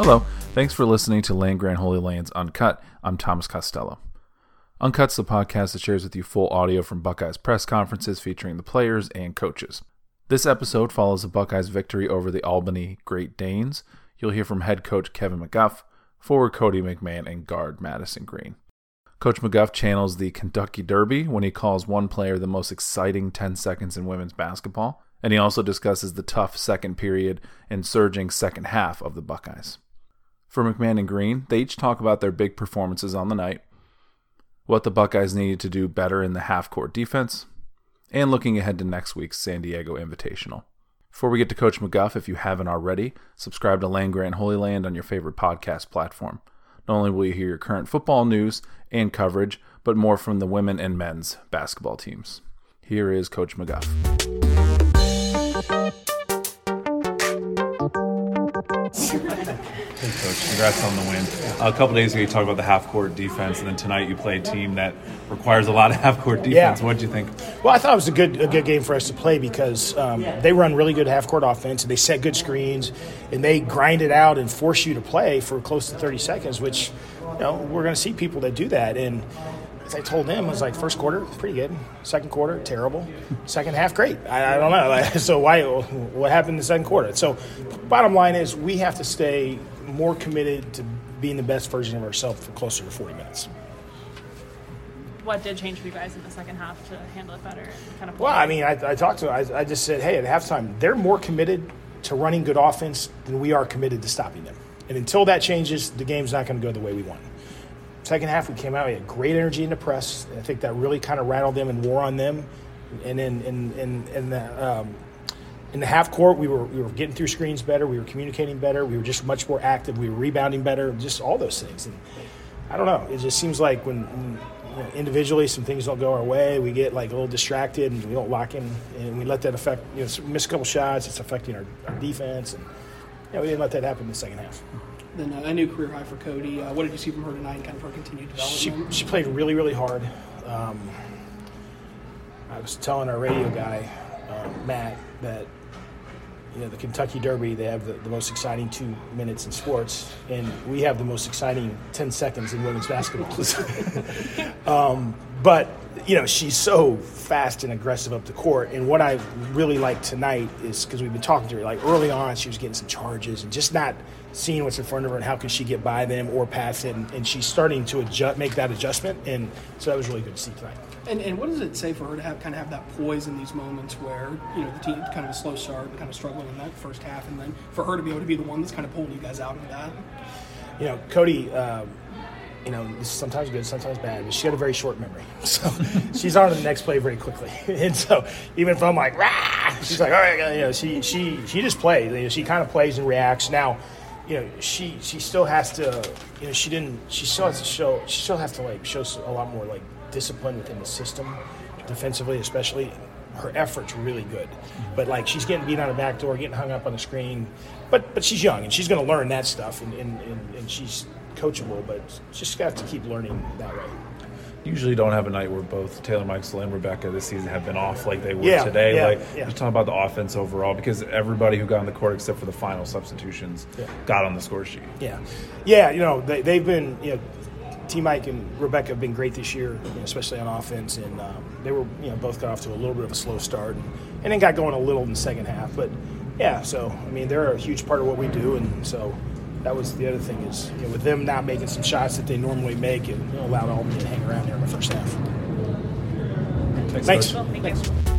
Hello, thanks for listening to Land Grant Holy Lands Uncut. I'm Thomas Costello. Uncut's the podcast that shares with you full audio from Buckeyes press conferences featuring the players and coaches. This episode follows the Buckeyes' victory over the Albany Great Danes. You'll hear from head coach Kevin McGuff, forward Cotie McMahon, and guard Madison Greene. Coach McGuff channels the Kentucky Derby when he calls one player the most exciting 10 seconds in women's basketball, and he also discusses the tough second period and surging second half of the Buckeyes. For McMahon and Greene, they each talk about their big performances on the night, what the Buckeyes needed to do better in the half court defense, and looking ahead to next week's San Diego Invitational. Before we get to Coach McGuff, if you haven't already, subscribe to Land Grant Holy Land on your favorite podcast platform. Not only will you hear your current football news and coverage, but more from the women and men's basketball teams. Here is Coach McGuff. Hey, Coach. Congrats on the win. a couple days ago, you talked about the half court defense, and then tonight you play a team that requires a lot of half court defense. Yeah. What did you think? Well, I thought it was a good a good game for us to play because um, they run really good half court offense and they set good screens and they grind it out and force you to play for close to 30 seconds, which you know we're going to see people that do that. And as I told them, it was like first quarter pretty good, second quarter terrible, second half great. I, I don't know. So why what happened in the second quarter? So bottom line is we have to stay more committed to being the best version of ourselves for closer to 40 minutes. What did change for you guys in the second half to handle it better and kind of? Well, I mean, I, I talked to them. I, I just said, hey, at halftime, they're more committed to running good offense than we are committed to stopping them. And until that changes, the game's not going to go the way we want. Second half, we came out. We had great energy in the press. I think that really kind of rattled them and wore on them. And then in in in the um, in the half court, we were we were getting through screens better. We were communicating better. We were just much more active. We were rebounding better. Just all those things. And I don't know. It just seems like when, when you know, individually some things don't go our way, we get like a little distracted and we don't lock in, and we let that affect. You know, miss a couple shots. It's affecting our, our defense, and you know, we didn't let that happen in the second half. Then uh, a new career high for Cotie. Uh, what did you see from her tonight, And kind of her continued She development? she played really really hard. Um, I was telling our radio guy uh, Matt that you know the Kentucky Derby they have the, the most exciting two minutes in sports, and we have the most exciting ten seconds in women's basketball. um, but you know she's so fast and aggressive up the court, and what I really like tonight is because we've been talking to her like early on, she was getting some charges and just not seeing what's in front of her and how can she get by them or pass it, and, and she's starting to adjust, make that adjustment, and so that was really good to see tonight. And, and what does it say for her to have kind of have that poise in these moments where you know the team kind of a slow start, kind of struggling in that first half, and then for her to be able to be the one that's kind of pulling you guys out of that? you know, Cotie, um, you know, this is sometimes good, sometimes bad, but she got a very short memory. So she's on to the next play very quickly. And so even if I'm like, rah, she's like, all right, you know, she she she just plays. You know, she kind of plays and reacts. Now, you know, she she still has to, you know, she didn't. She still has to show. She still has to like show a lot more like discipline within the system, defensively especially. Her effort's are really good, but like she's getting beat on the back door, getting hung up on the screen. But but she's young and she's going to learn that stuff, and, and, and, and she's coachable. But she just got to keep learning that way. usually don't have a night where both Taylor Mikesell and Rebeka this season have been off like they were Yeah, today. yeah, like yeah. just talking about the offense overall because everybody who got on the court except for the final substitutions got on the score sheet. Yeah, yeah. You know, they, they've been. You know, T. Mike and Rebeka have been great this year, you know, especially on offense, and um, they were, you know, both got off to a little bit of a slow start, and, and then got going a little in the second half. But yeah, so I mean, they're a huge part of what we do, and so that was the other thing is, you know, with them not making some shots that they normally make, it you know, allowed Albany to hang around there in the first half. Thanks. Coach. Well, thank you.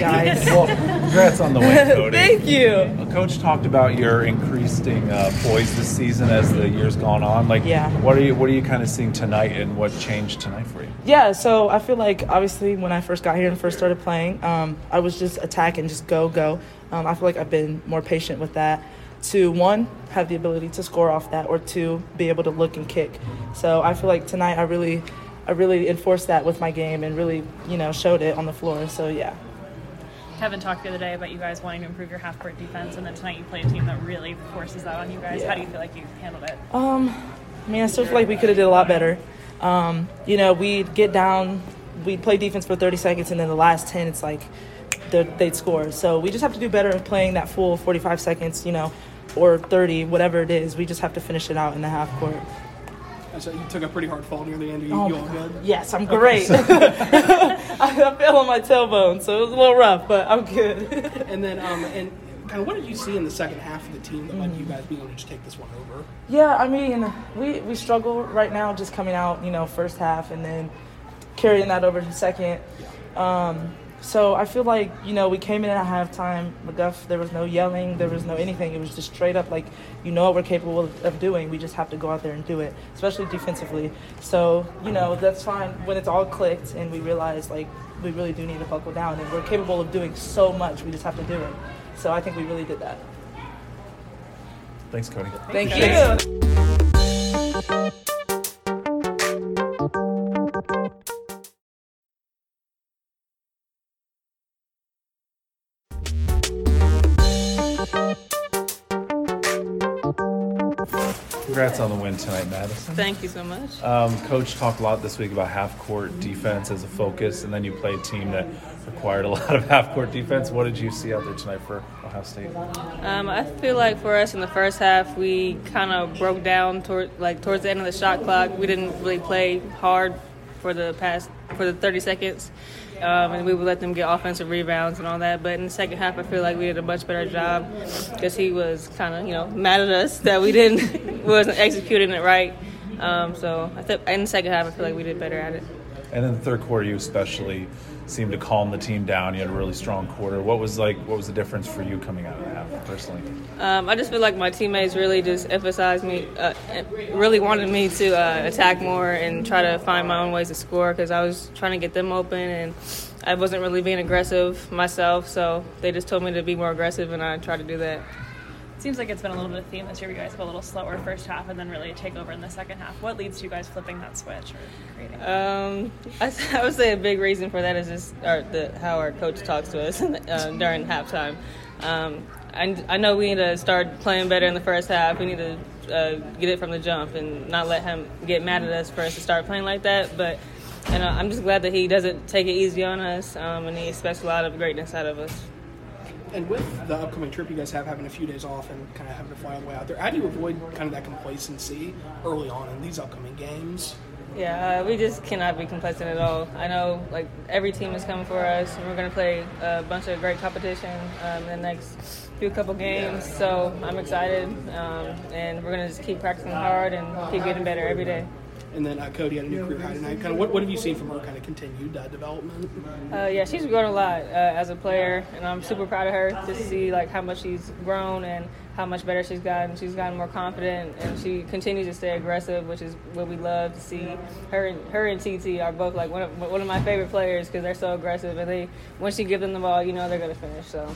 Guys. Well, congrats on the win, Cotie. Thank you. Coach talked about your increasing uh, poise this season as the year's gone on. Like, Yeah. what are you what are you kind of seeing tonight, and what changed tonight for you? Yeah, so I feel like obviously when I first got here and first started playing, um, I was just attack and just go, go. Um, I feel like I've been more patient with that. To one, have the ability to score off that, or two, be able to look and kick. So I feel like tonight I really, I really enforced that with my game and really, you know, showed it on the floor. So yeah. Kevin talked the other day about you guys wanting to improve your half court defense, and then tonight you play a team that really forces that on you guys. How do you feel like you handled it? Um, I mean, I still feel like we could have did a lot better. Um, you know, we'd get down, we'd play defense for 30 seconds, and then the last 10, it's like they'd they'd score. So we just have to do better at playing that full 45 seconds, you know, or 30, whatever it is. We just have to finish it out in the half court. So you took a pretty hard fall near the end. Are you, Oh you all good? Yes, I'm great. I, I fell on my tailbone, so it was a little rough, but I'm good. And then, um, and kind of what did you see in the second half of the team that led you guys being able to just take this one over? Yeah, I mean, we, we struggle right now just coming out, you know, first half and then carrying that over to second. Um, so I feel like, you know, we came in at halftime, McGuff, there was no yelling, there was no anything. It was just straight up like, you know what we're capable of, of doing. We just have to go out there and do it, especially defensively. So, you know, that's fine when it's all clicked and we realize, like, we really do need to buckle down and we're capable of doing so much. We just have to do it. So I think we really did that. Thanks, Cotie. Thank you. Congrats on the win tonight, Madison. Thank you so much. Um, Coach talked a lot this week about half court defense as a focus, and then you played a team that required a lot of half court defense. What did you see out there tonight for Ohio State? Um, I feel like for us in the first half, we kind of broke down toward like towards the end of the shot clock. We didn't really play hard for the past for the 30 seconds, um, and we would let them get offensive rebounds and all that. But in the second half, I feel like we did a much better job because he was kind of you know mad at us that we didn't wasn't executing it right. Um, so I in the second half, I feel like we did better at it. And then the third quarter, you especially seemed to calm the team down. You had a really strong quarter. What was like? What was the difference for you coming out of the half personally? Um, I just feel like my teammates really just emphasized me, uh, really wanted me to uh, attack more and try to find my own ways to score because I was trying to get them open and I wasn't really being aggressive myself. So they just told me to be more aggressive and I tried to do that. Seems like it's been a little bit of theme this year. You guys go a little slower first half and then really take over in the second half. What leads to you guys flipping that switch or creating? Um, I, I would say a big reason for that is just our, the, how our coach talks to us uh, during halftime. Um, I, I know we need to start playing better in the first half. We need to uh, get it from the jump and not let him get mad at us for us to start playing like that. But and uh, I'm just glad that he doesn't take it easy on us um, and he expects a lot of greatness out of us. And with the upcoming trip you guys have, having a few days off and kind of having to fly all the way out there, how do you avoid kind of that complacency early on in these upcoming games? Yeah, uh, we just cannot be complacent at all. I know, like every team is coming for us, and we're going to play a bunch of great competition um, in the next few couple games. So I'm excited, um, and we're going to just keep practicing hard and keep getting better every day. And then uh, Cotie had a new career high tonight. Kind of what, what have you seen from her kind of continued uh, development? Uh, yeah, she's grown a lot uh, as a player, and I'm super proud of her to see like how much she's grown and how much better she's gotten. She's gotten more confident, and she continues to stay aggressive, which is what we love to see. Her and her and TT are both like one of one of my favorite players because they're so aggressive, and they once you give them the ball, you know they're gonna finish. So.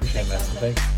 Appreciate it, Thanks.